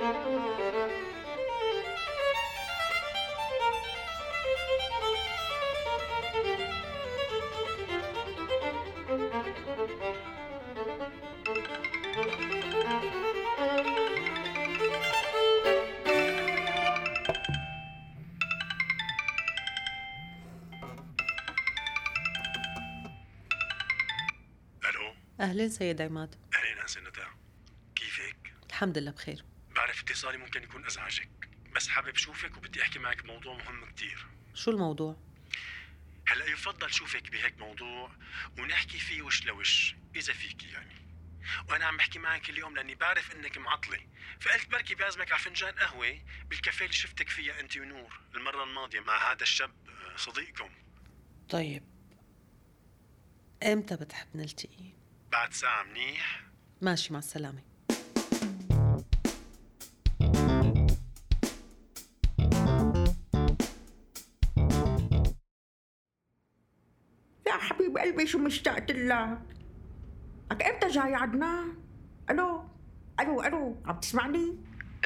ألو؟ أهلين سيد عماد. أهلين انسه ندى كيفك؟ الحمد لله بخير. اتصالي ممكن يكون أزعجك بس حابب شوفك وبدي أحكي معك بموضوع مهم كتير. شو الموضوع؟ هلأ يفضل شوفك بهيك موضوع ونحكي فيه وش لوش إذا فيك يعني. وأنا عم بحكي معك اليوم لأني بعرف إنك معطلة فقلت بركي بيعزمك على فنجان قهوة بالكافيه اللي شفتك فيها أنت ونور المرة الماضية مع هذا الشاب آه، صديقكم. طيب. إمتى بتحب نلتقي؟ بعد ساعة منيح. ماشي مع السلامة. يا حبيب قلبي شو مشتقت لك لك إمتى جاي عدنان؟ ألو ألو ألو عم تسمعني؟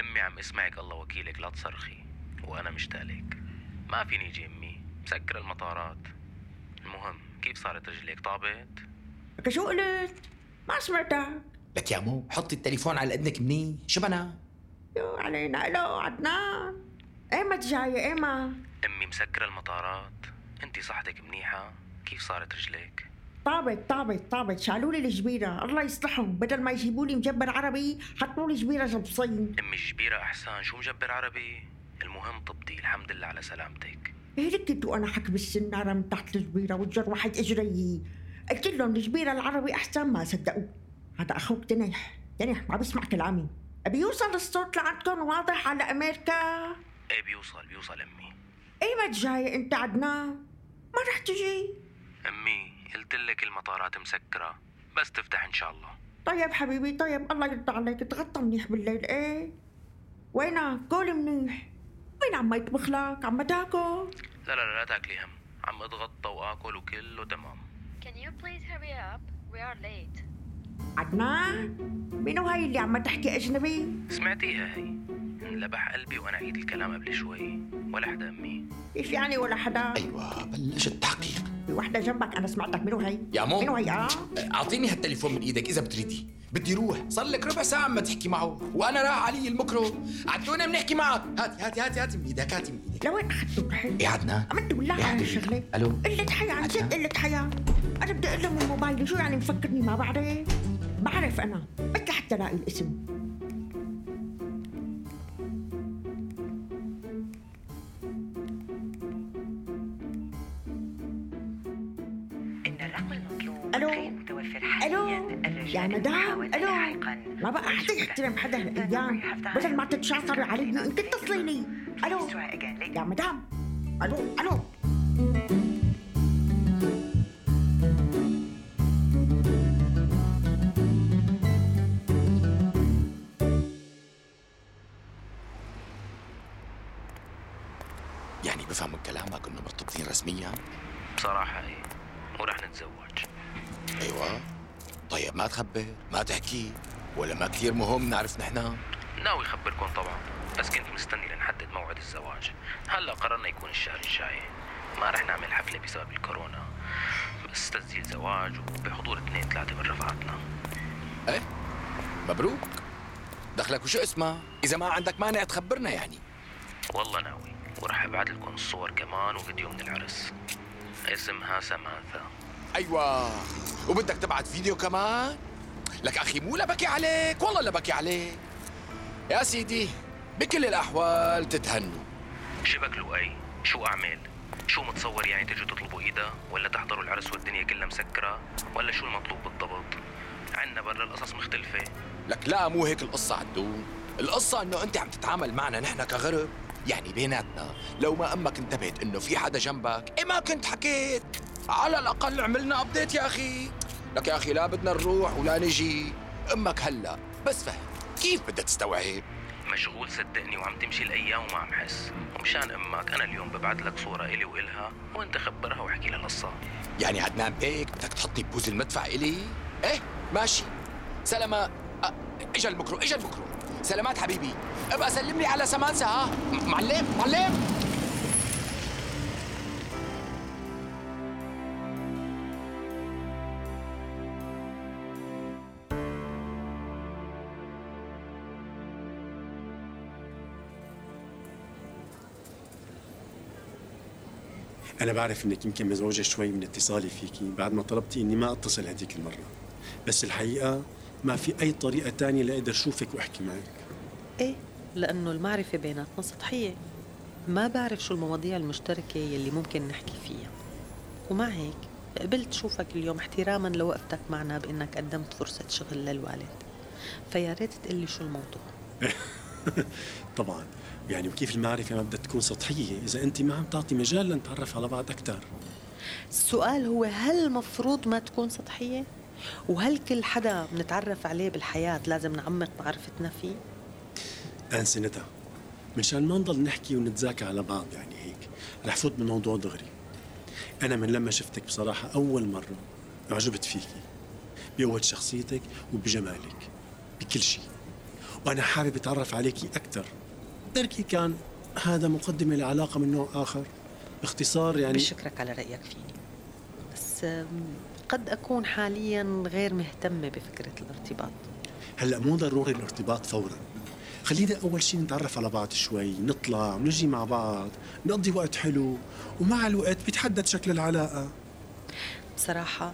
أمي عم اسمعك الله وكيلك لا تصرخي وأنا مشتاق لك ما فيني أجي أمي مسكر المطارات. المهم كيف صارت رجليك؟ طابت؟ لك شو قلت؟ ما سمعتك لك يا مو حطي التليفون على إذنك مني شو بنا؟ يو علينا إلو عدنان إيمت جاي ايمت؟ أمي مسكر المطارات انت صحتك منيحة؟ كيف صارت رجليك؟ طابت طابت طابت. شالوا لي الجبيرة. الله يصلحهم. بدل ما يجيبوا لي مجبر عربي حطوا لي جبيرة جبصين امي جبيرة أحسن. شو مجبر عربي؟ المهم طبتي الحمد لله على سلامتك. هلكت وأنا حكب السناره من تحت الجبيرة. وتجرحت إجري. قلت لهم الجبيرة العربي أحسن. ما صدقوا. هذا أخوك تنح تنح ما بيسمع كلامي. أبي يوصل الصوت لعندكم واضح على أمريكا؟ إيه بيوصل بيوصل أمي. ايمت جاي. أنت عدنان. ما رح تجي. أمي قلت لك المطارات مسكرة بس تفتح إن شاء الله. طيب حبيبي طيب الله يرضى عليك تغطى منيح بالليل إيه؟ وينك قول منيح؟ وين عم يطبخ لك عم تأكل؟ لا لا لا, لا تأكلي هم. عم اتغطى وأكل وكله تمام. Can you please hurry up? We are late. عدنان منو هاي اللي عم تحكي أجنبي؟ سمعتيها هي. انلبح قلبي وأنا أعيد الكلام قبل شوي. ولا حدا أمي. كيف يعني ولا حدا؟ أيوه بلشت تحقيق. في وحده جنبك أنا سمعتك. منو هي؟ يا مو. منو هي؟ أعطيني هالتليفون من إيدك إذا بتريدي. بدي روح. صار لك ربع ساعة ما تحكي معه. وأنا راح علي المكرو. عدونا بنحكي معك. هاتي هاتي هاتي هاتي من إيدك هاتي من إيدك. لوين اخذته رحت يا عدنان بالله يا على حبيبي. شغلة. ألو. قلة حياة عن جد قلة حياة. أنا بدي أقول له من موبايلي شو يعني مفكرني ما بعرف بعرف أنا. بس لحتى لاقي الاسم. حاليا الرجاء يا مدام ألو لاحقاً. ما بقى حدا يحترم حدا هالأيام بدل ما تتشاطري علي أنت اتصلي لي later. يا مدام ألو ألو. يعني بفهم من كلامك إنه مرتبطين رسميا بصراحة إيه. ورح نتزوج. أيوه. طيب ما تخبر ما تحكي ولا ما كثير مهم نعرف نحن؟ ناوي اخبركم طبعا بس كنت مستني لنحدد موعد الزواج. هلا قررنا يكون الشهر الجاي. ما رح نعمل حفلة بسبب الكورونا. بس تسجيل زواج وبحضور اثنين ثلاثة من رفقاتنا إيه؟ مبروك. دخلك وشو اسمها إذا ما عندك مانع تخبرنا يعني. والله ناوي. ورح أبعث لكم الصور كمان وفيديو من العرس. اسمها سمانثا أيوه. وبدك تبعت فيديو كمان؟ لك أخي مو لبكي عليك. والله لبكي عليك. يا سيدي بكل الأحوال تتهنوا. شبك لؤي شو اعمل شو متصور يعني تجوا تطلبوا ايدها ولا تحضروا العرس والدنيا كلها مسكرة؟ ولا شو المطلوب بالضبط؟ عنا برا القصص مختلفة. لك لا مو هيك القصة عدنان القصة إنه أنت عم تتعامل معنا نحن كغرب يعني بيناتنا. لو ما أمك انتبهت إنه في حدا جنبك إيه ما كنت حكيت. على الأقل عملنا update يا أخي. لك يا أخي لا بدنا نروح ولا نجي. أمك هلا. بس فهم كيف بدها تستوعب؟ مشغول صدقني وعم تمشي الأيام وما عم حس. ومشان أمك أنا اليوم ببعث لك صورة إلي وإلها وأنت خبرها واحكي لها القصة. يعني عدنان بيك بدك تحطني ببوز المدفع إلي؟ إيه؟ ماشي. سلامة. أ- إجا المكرو إجا المكرو سلامات حبيبي. أبقى سلم لي على سمانسة ها؟ معلم معلم. أنا بعرف إنك يمكن مزعوجة شوي من اتصالي فيكي بعد ما طلبتي إني ما أتصل هديك المرة. بس الحقيقة ما في أي طريقة تانية لأقدر أشوفك وأحكي معك. إيه؟ لأنه المعرفة بيناتنا سطحية. ما بعرف شو المواضيع المشتركة يلي ممكن نحكي فيها. ومع هيك قبلت شوفك اليوم احتراما لوقفتك معنا بإنك قدمت فرصة شغل للوالد. فيا ريت تقلي شو الموضوع. طبعا. يعني وكيف المعرفة ما بدها تكون سطحية؟ إذا أنت ما عم تعطي مجال لنتعرف على بعض أكثر السؤال هو هل المفروض ما تكون سطحية؟ وهل كل حدا بنتعرف عليه بالحياة لازم نعمق معرفتنا فيه؟ أنسة ندى مشان ما نضل نحكي ونتذاكى على بعض يعني هيك رح فوت بالموضوع دغري. أنا من لما شفتك بصراحة أول مرة أعجبت فيكي. بقوة شخصيتك وبجمالك. بكل شيء. وأنا حابب أتعرف عليكي أكثر. بركي كان هذا مقدمة لعلاقة من نوع آخر. باختصار يعني بشكرك على رأيك فيني. بس قد أكون حاليا غير مهتمة بفكرة الارتباط. هلأ مو ضروري الارتباط فورا. خلينا أول شيء نتعرف على بعض شوي نطلع ونجي مع بعض نقضي وقت حلو ومع الوقت بيتحدد شكل العلاقة. بصراحة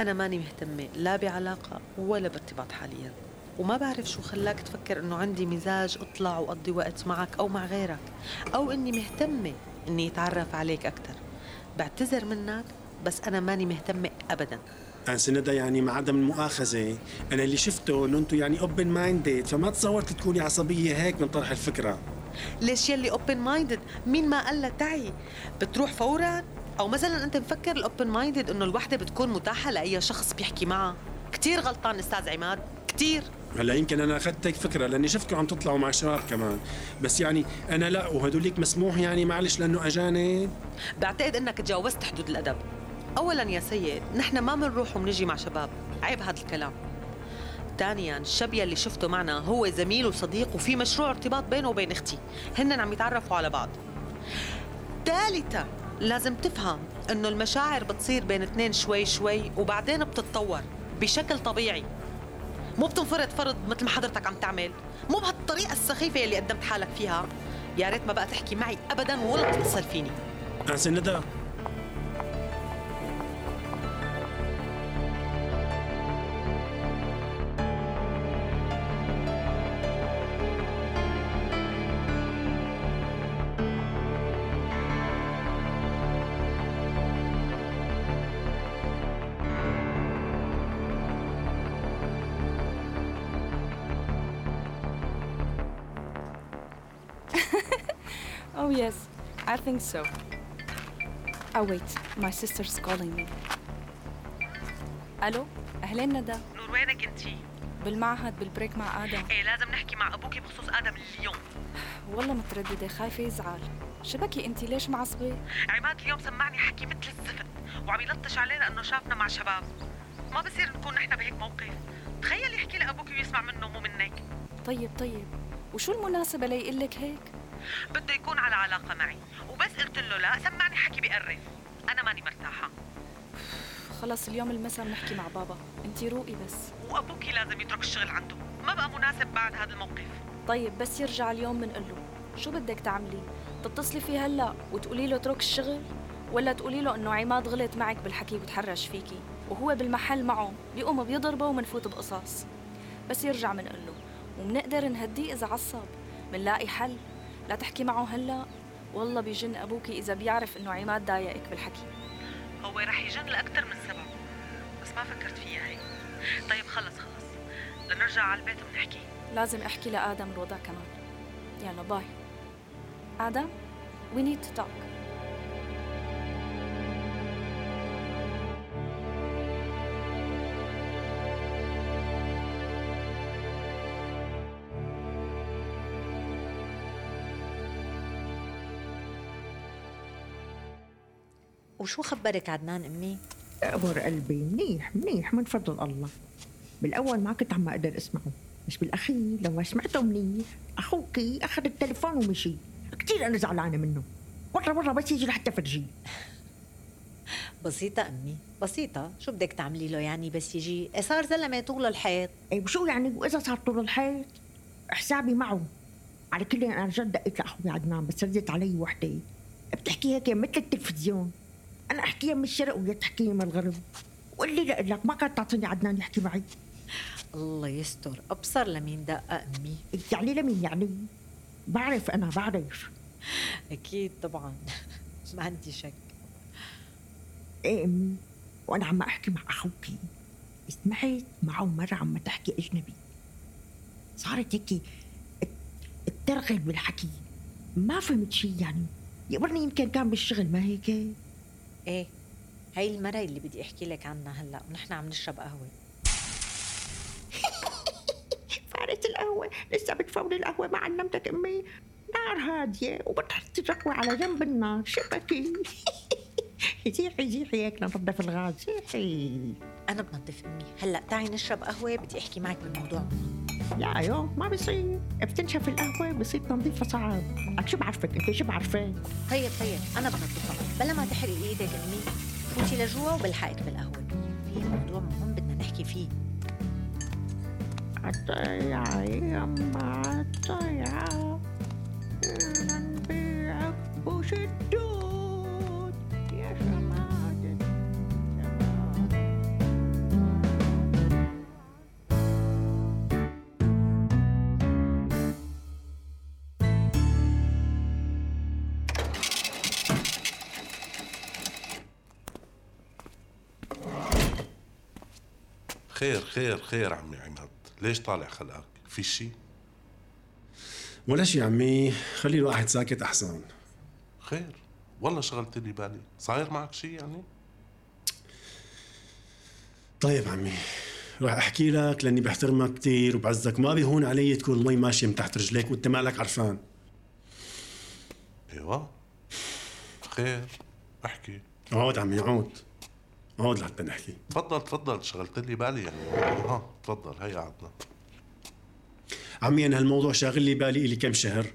أنا ماني مهتمة لا بعلاقة ولا بارتباط حاليا. وما بعرف شو خلاك تفكر إنه عندي مزاج أطلع وأقضي وقت معك أو مع غيرك أو إني مهتمة إني أتعرف عليك أكثر بعتذر منك بس أنا ماني مهتمة أبدا. أنسة ندى يعني مع عدم المؤاخذة أنا اللي شفته إنه أنتم يعني open minded فما تصورت تكوني عصبية هيك من طرح الفكرة. ليش يلي open minded مين ما قال تعي؟ بتروح فورا؟ أو مثلا أنت مفكر ال open minded إنه الوحدة بتكون متاحة لأي شخص بيحكي معها كتير غلطان أستاذ عماد. كتير. هلا يمكن أنا أخذت هيك فكرة لأني شفتكم عم تطلعوا مع شباب كمان. بس يعني أنا لا وهدوليك مسموح يعني معلش لأنه أجانب؟ بعتقد إنك تجاوزت حدود الأدب. اولا يا سيد نحن ما بنروح وبنجي مع شباب. عيب هذا الكلام. ثانيا الشاب اللي شفته معنا هو زميل وصديق وفي مشروع ارتباط بينه وبين أختي. هن عم يتعرفوا على بعض. ثالثا لازم تفهم إنه المشاعر بتصير بين اثنين شوي شوي وبعدين بتتطور بشكل طبيعي. مو بتنفرض فرض مثل ما حضرتك عم تعمل. مو بهالطريقة السخيفة اللي قدمت حالك فيها. يا ريت ما بقى تحكي معي ابدا ولا تتصل فيني. أنسة ندى think so. Oh, wait, my sister's calling me. ألو أهلين ندى نور وينك انتي؟ بالمعهد بالبريك مع آدم إيه لازم نحكي مع ابوكي بخصوص آدم اليوم والله مترددة خايفة يزعل شبكي أنت ليش معصبة؟ عماد اليوم سمعني حكي مثل الزفت وعم يلطش علينا إنه شافنا مع شباب ما بصير نكون نحن بهيك موقف تخيل يحكي لابوكي ويسمع منه مو منك طيب طيب وشو المناسبة ليقول لك هيك؟ بده يكون على علاقة معي. وبس قلت له لا سمعني حكي بقرف. أنا ماني مرتاحة. خلص اليوم المساء بنحكي مع بابا. أنت روقي بس. وأبوكي لازم يترك الشغل عنده. ما بقى مناسب بعد هذا الموقف. طيب بس يرجع اليوم بنقله شو بدك تعملي؟ تتصلي فيه هلا وتقولي له اترك الشغل؟ ولا تقولي له إنه عماد غلط معك بالحكي وتحرش فيكي؟ وهو بالمحل معه بيقوم بيضربه ومنفوت بقصص بس يرجع منقول له ومنقدر نهديه إذا عصب؟ منلاقي حل؟ لا تحكي معه هلا؟ والله بيجن أبوكي إذا بيعرف إنه عماد ضايقك بالحكي. هو رح يجن لأكثر من سبب بس ما فكرت فيها هي طيب خلص خلص. لنرجع على البيت وبنحكي لازم أحكي لآدم الوضع كمان. يلا باي. آدم we need to talk. وشو خبرك عدنان أمي؟ اقبر قلبي منيح منيح من فضل الله. بالأول ما كنت عم أقدر أسمعه بس بالأخير لما سمعته منيح. اخوكي أخذ التليفون ومشي. كثير أنا زعلانة منه. مرة مرة بس يجي لحتى فرجيه بسيطة أمي بسيطة. شو بدك تعملي له يعني بس يجي؟ إيه صار زلمة طول الحيط اي وشو يعني؟ وإذا صار طول الحيط حسابي معه. على كل أنا رجعت دقيت لأخوي عدنان بس ردت علي وحدة. بتحكي هيك مثل التلفزيون. أنا احكيها من الشرق وهي تحكيها من الغرب. وقول لي لك ما كانت تعطيني عدنان يحكي معي. الله يستر. أبصر لمين دقة أمي؟ يعني لمين يعني؟ بعرف أنا بعرف. أكيد طبعا. ما عندي شك. إيه أمي؟ وأنا عم أحكي مع أخوكي. سمعت معه مرة عم تحكي أجنبي. صارت هيك ترغل بالحكي ما فهمت شي يعني. يقبرني يمكن كان بالشغل ما هيك؟ إيه هاي المرة اللي بدي أحكي لك عنها هلأ ونحن عم نشرب قهوة. فارت القهوة لسه بتفول القهوة ما علمتك امي نار هادية وبتحطي الركوة على جنب النار شبكي زيحي زيحي هيك لننظف الغاز زيحي أنا بنظف أمي. هلأ تعي نشرب قهوة بدي أحكي معك بالموضوع. لا يو ما بصير بتنشف القهوة بصير تنظيفها صعب أنا شو بعرفك؟ أنت شو بعرفك؟ طيب طيب. أنا بنظفها بلا ما تحرقي إيدك أمي فوتي لجوا وبلحقك بالقهوة. في موضوع مهم بدنا نحكي فيه. عطيعة يما خير خير خير عمي عماد. ليش طالع خلقك؟ في شي؟ ولا شي عمي خلي الواحد ساكت أحسن. خير. والله شغلت لي بالي. صاير معك شي يعني؟ طيب عمي راح أحكي لك لأني بحترمك كثير وبعزك. ما بيهون علي تكون المي ماشية من تحت رجليك وأنت مالك عرفان. أيوه. خير. أحكي. عود عمي عود. عود لحتى نحكي. تفضل تفضل شغلت لي بالي يعني. آه تفضل هي قعدنا عمي أنا هالموضوع شاغل لي بالي لي كم شهر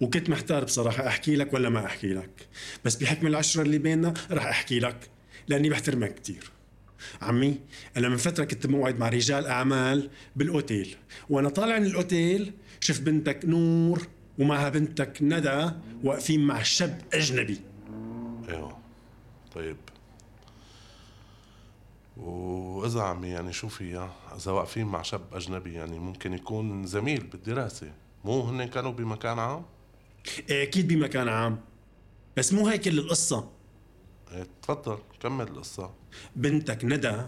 وكنت محتار بصراحة أحكي لك ولا ما أحكي لك. بس بحكم العشرة اللي بيننا رح أحكي لك لأني بحترمك كتير. عمي أنا من فترة كنت موعد مع رجال أعمال بالأوتيل وأنا طالع من الأوتيل شفت بنتك نور ومعها بنتك ندى واقفين مع شاب أجنبي. إيوه. طيب. وإذا عمي يعني شو فيها إذا واقفين مع شاب أجنبي يعني ممكن يكون زميل بالدراسة. مو هن كانوا بمكان عام؟ إيه أكيد بمكان عام. بس مو هيك كل القصة إيه تفضل كمل القصة. بنتك ندى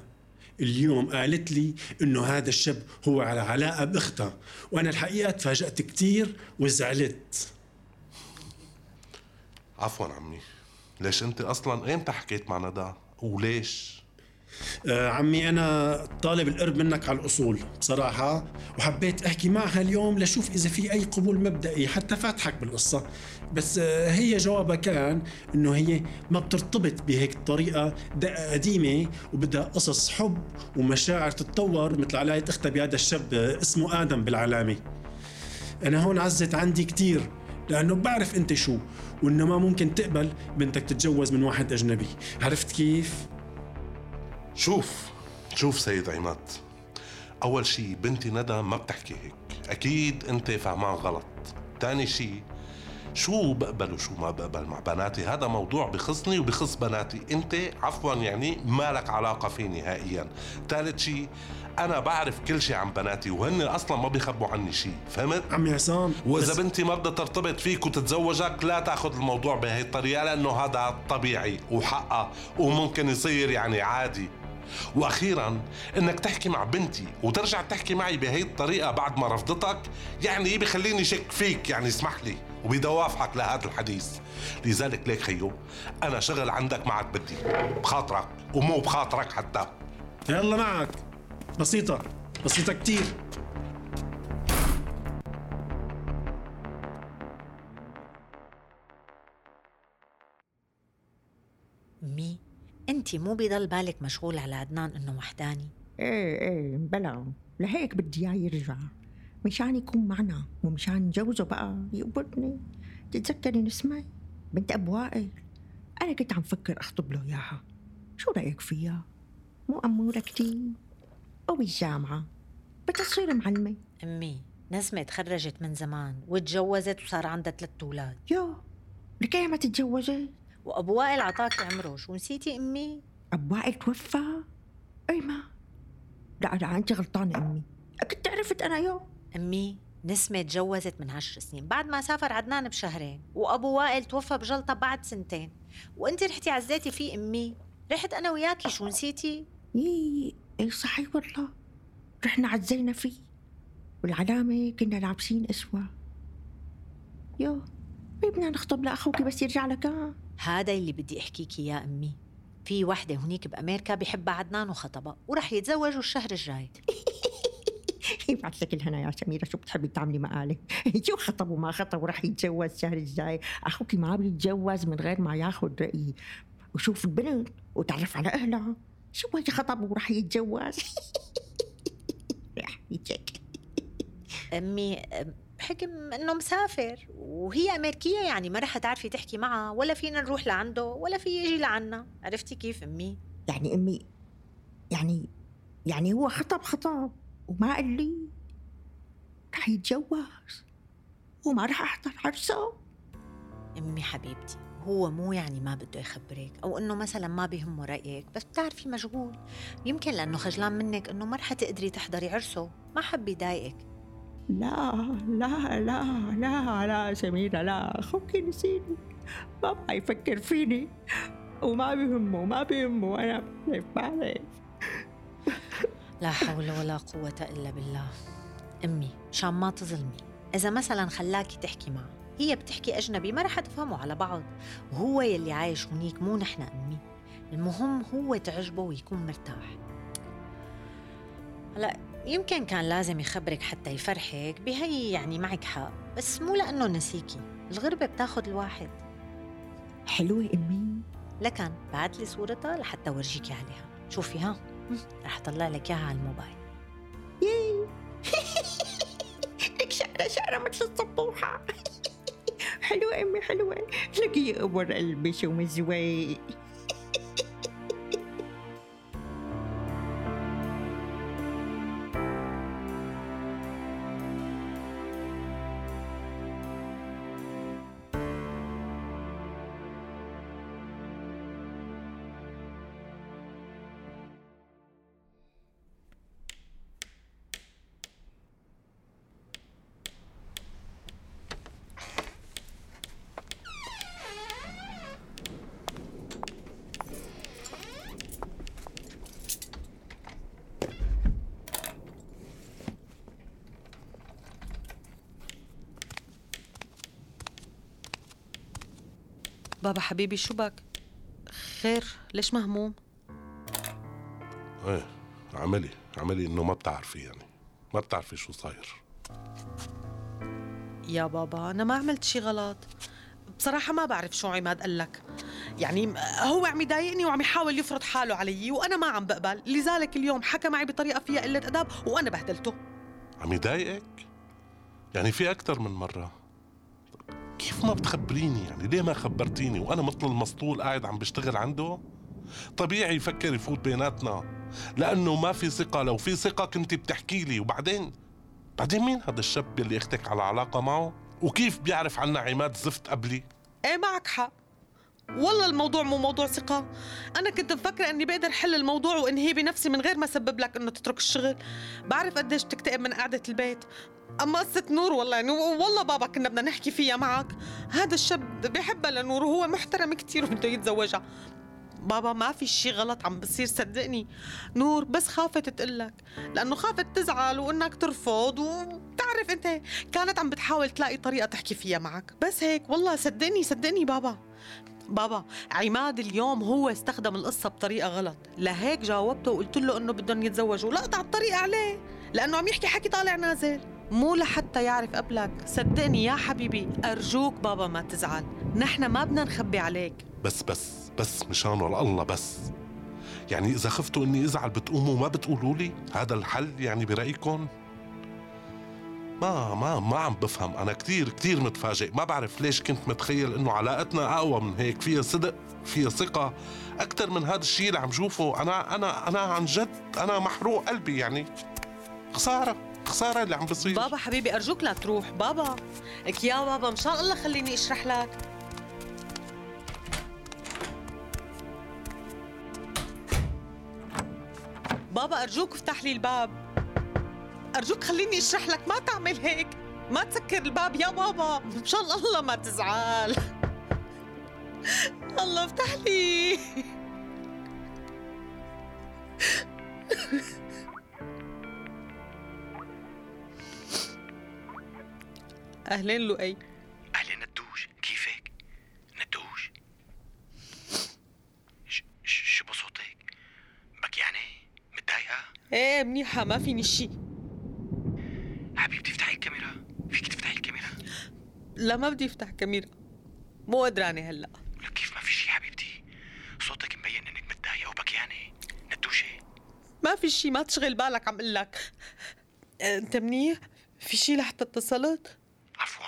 اليوم قالت لي إنه هذا الشاب هو على علاقة بأختها وأنا الحقيقة تفاجأت كثير وزعلت. عفوا عمي. ليش أنت أصلا إمتى حكيت مع ندى؟ وليش؟ آه عمي أنا طالب القرب منك على الأصول بصراحة وحبيت أحكي معها اليوم لشوف إذا في أي قبول مبدئي حتى فاتحك بالقصة. بس آه هي جوابها كان إنه هي ما بترتبط بهيك طريقة دقه قديمة وبدها قصص حب ومشاعر تتطور مثل علاقة أختها بهذا الشاب آه اسمه آدم بالعلامة. أنا هون عزت عندي كتير لأنه بعرف أنت شو وإنه ما ممكن تقبل بنتك تتجوز من واحد أجنبي. عرفت كيف؟ شوف شوف سيد عماد. أول شي بنتي ندى ما بتحكي هيك. أكيد أنت فهمان غلط. تاني شي شو بقبل وشو ما بقبل مع بناتي؟ هذا موضوع بخصني وبخص بناتي. أنت عفوا يعني ما لك علاقة فيه نهائيا. ثالث شيء أنا بعرف كل شيء عن بناتي وهن أصلا ما بيخبوا عني شيء فهمت؟ عمي عصام وإذا بس- بنتي ما بدها ترتبط فيك وتتزوجك لا تاخذ الموضوع بهي الطريقة لأنه هذا طبيعي وحقها وممكن يصير يعني عادي. وأخيرا إنك تحكي مع بنتي وترجع تحكي معي بهي الطريقة بعد ما رفضتك يعني بخليني شك فيك يعني اسمح لي وبدوافعك لهذا الحديث. لذلك ليك خيو أنا شغل عندك معك بدي بخاطرك ومو بخاطرك حتى. يلا معك. بسيطة بسيطة كتير. انت مو بضل بالك مشغول على عدنان انه وحداني؟ إيه إيه بلا. لهيك بدي إياه يرجع. مشان يكون معنا ومشان نجوزه بقى يقبضني. تتذكري نسمة بنت أبو وائل. أنا كنت عم فكر أخطب له إياها. شو رأيك فيها؟ مو أمورة كتير. وبالجامعه بدها تصير معلمة. أمي نسمة تخرجت من زمان وتجوزت وصار عندها ثلاث أولاد. يا لكي ما تتجوزت؟ وابو وائل عطاكي عمره شو نسيتي أمي؟ ابو وائل توفى أي ما. لا لا انت غلطانة أمي. كنت عرفت أنا يوم. أمي نسمة تجوزت من عشر سنين. بعد ما سافر عدنان بشهرين. وابو وائل توفى بجلطة بعد سنتين. وانت رحتي عزيتي فيه أمي. رحت أنا وياكي. شو نسيتي؟ اي اي صحيح والله. رحنا عزينا فيه. والعلامة كنا لابسين اسود يو بدنا نخطب لأخوك بس يرجع لك. هذا اللي بدي احكيكي يا أمي. في وحدة هنيك بأمريكا بحبها عدنان وخطبها ورح يتزوجوا الشهر الجاي. يبعث لك الهنا يا سميرة شو بتحبي تعملي مقالي شو خطب وما خطب ورح يتجوز الشهر الجاي. أخوك ما بيتجوز من غير ما ياخذ رأيي وشوف البنت وتعرف على أهلها. شو هيك خطب ورح يتجوز؟ رح يجيك أمي بحكم إنه مسافر وهي أمريكية يعني ما رح تعرفي تحكي معها ولا فينا نروح لعنده ولا في يجي لعنا. عرفتي كيف أمي؟ يعني أمي يعني يعني هو خطب خطب وما قال لي رح يتجوز وما رح أحضر عرسه. أمي حبيبتي هو مو يعني ما بده يخبرك أو إنه مثلا ما بيهمه رأيك بس بتعرفي مشغول. يمكن لأنه خجلان منك إنه ما رح تقدري تحضري عرسه ما حب يضايقك. لا لا لا لا لا سميرة لا. أخوك نسيني. بقى يفكر فيني. وما بيهمه ما بيهمه. أنا بعرف بعرف. لا حول ولا قوة إلا بالله. أمي مشان ما تظلمي. إذا مثلا خلاكي تحكي معه هي بتحكي أجنبي ما رح تفهموا على بعض. وهو يلي عايش هنيك مو نحن أمي. المهم هو تعجبه ويكون مرتاح. هلا يمكن كان لازم يخبرك حتى يفرحك بهي يعني معك حق بس مو لأنه نسيكي الغربة بتاخد الواحد. حلوة أمي. لكن بعت لي صورتها لحتى ورجيكي عليها. شوفي ها رح طلع لك إياها على الموبايل. يي لك شعرة شعرة مثل الصبوحة. حلوة أمي حلوة. لك يا قمر قلبي شو مزوي. بابا حبيبي شو بك؟ خير ليش مهموم؟ إيه عملي عملي إنه ما بتعرفي يعني ما بتعرفي شو صاير. يا بابا أنا ما عملت شي غلط. بصراحة ما بعرف شو عماد قال لك. يعني هو عم يضايقني وعم يحاول يفرض حاله علي وأنا ما عم بقبل. لذلك اليوم حكى معي بطريقة فيها قلة أدب وأنا بهدلته. عم يضايقك؟ يعني في أكثر من مرة. كيف ما بتخبريني يعني ليه ما خبرتيني؟ وأنا مثل المسطول قاعد عم بشتغل عنده؟ طبيعي يفكر يفوت بيناتنا لأنه ما في ثقة. لو في ثقة كنت بتحكي لي. وبعدين بعدين مين هذا الشاب اللي أختك على علاقة معه؟ وكيف بيعرف عنا عماد زفت قبلي؟ إيه معك حق. والله الموضوع مو موضوع ثقة. أنا كنت مفكرة أني بقدر حل الموضوع وأنهيه بنفسي من غير ما أسبب لك أنه تترك الشغل. بعرف قديش بتكتئب من قعدة البيت. أما قصة نور والله يعني والله بابا كنا بدنا نحكي فيها معك. هذا الشاب بحبها لنور وهو محترم كتير وبده يتزوجها. بابا ما في شي غلط عم بصير صدقني. نور بس خافت تقلك لأنه خافت تزعل وإنك ترفض وبتعرف أنت كانت عم بتحاول تلاقي طريقة تحكي فيها معك. بس هيك والله صدقني صدقني بابا. بابا عماد اليوم هو استخدم القصة بطريقة غلط. لهيك جاوبته وقلت له إنه بدهم يتزوجوا. لا الطريق عليه لأنه عم يحكي حكي طالع نازل. مو لحتى يعرف قبلك. صدقني يا حبيبي أرجوك بابا ما تزعل. نحن ما بدنا نخبي عليك. بس بس بس مشان الله بس. يعني إذا خفتوا إني أزعل بتقوموا ما بتقولوا لي؟ هذا الحل يعني برأيكم؟ ما ما ما عم بفهم. أنا كثير كثير متفاجئ. ما بعرف ليش كنت متخيل إنه علاقتنا أقوى من هيك. فيها صدق فيها ثقة. أكثر من هذا الشيء اللي عم شوفه. أنا أنا أنا عن جد أنا محروق قلبي يعني. خسارة. خسارة اللي عم بصير. بابا حبيبي أرجوك لا تروح. بابا. لك يا بابا مشان الله خليني أشرح لك. بابا أرجوك افتح لي الباب. أرجوك خليني أشرح لك. ما تعمل هيك. ما تسكر الباب يا بابا. مشان الله ما تزعل. الله افتح لي. أهلين لؤي. أهلين ندوش كيفك؟ ندوش شو بصوتك؟ بكيانة؟ متضايقة؟ إيه منيحة ما فيني شي. حبيبتي افتحي الكاميرا. فيك تفتحي الكاميرا؟ لا ما بدي أفتح كاميرا. مو قدرانة هلأ. كيف ما في شي حبيبتي. صوتك مبين إنك متضايقة وبكيانة ندوشة ما في شي ما تشغل بالك عم أقول لك. أنت منيح؟ في شي لحتى اتصلت عفوا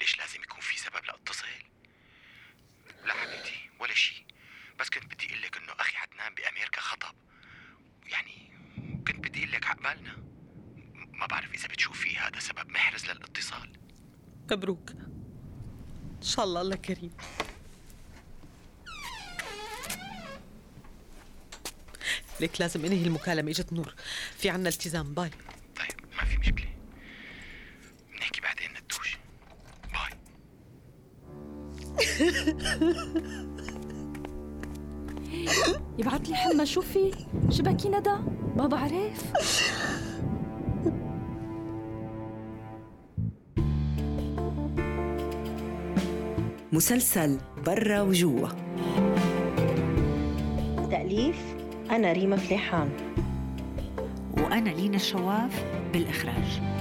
ليش لازم يكون في سبب لاتصل لا حبيبتي ولا شي بس كنت بدي أقول لك انه أخي عدنان بامريكا خطب يعني كنت بدي أقول لك عقبالنا ما بعرف إذا بتشوفي هذا سبب محرز للاتصال مبروك إن شاء الله الله كريم. ليك لازم إنهي المكالمة إجت نور. في عنا التزام bye. طيب ما في مشكلة. بنحكي بعدين ندوش. bye. يبعت لي حمى شوفي. شبكي ندى؟ بابا عرف مسلسل برا وجوا. تأليف أنا ريما فليحان. وأنا لينا الشواف بالإخراج.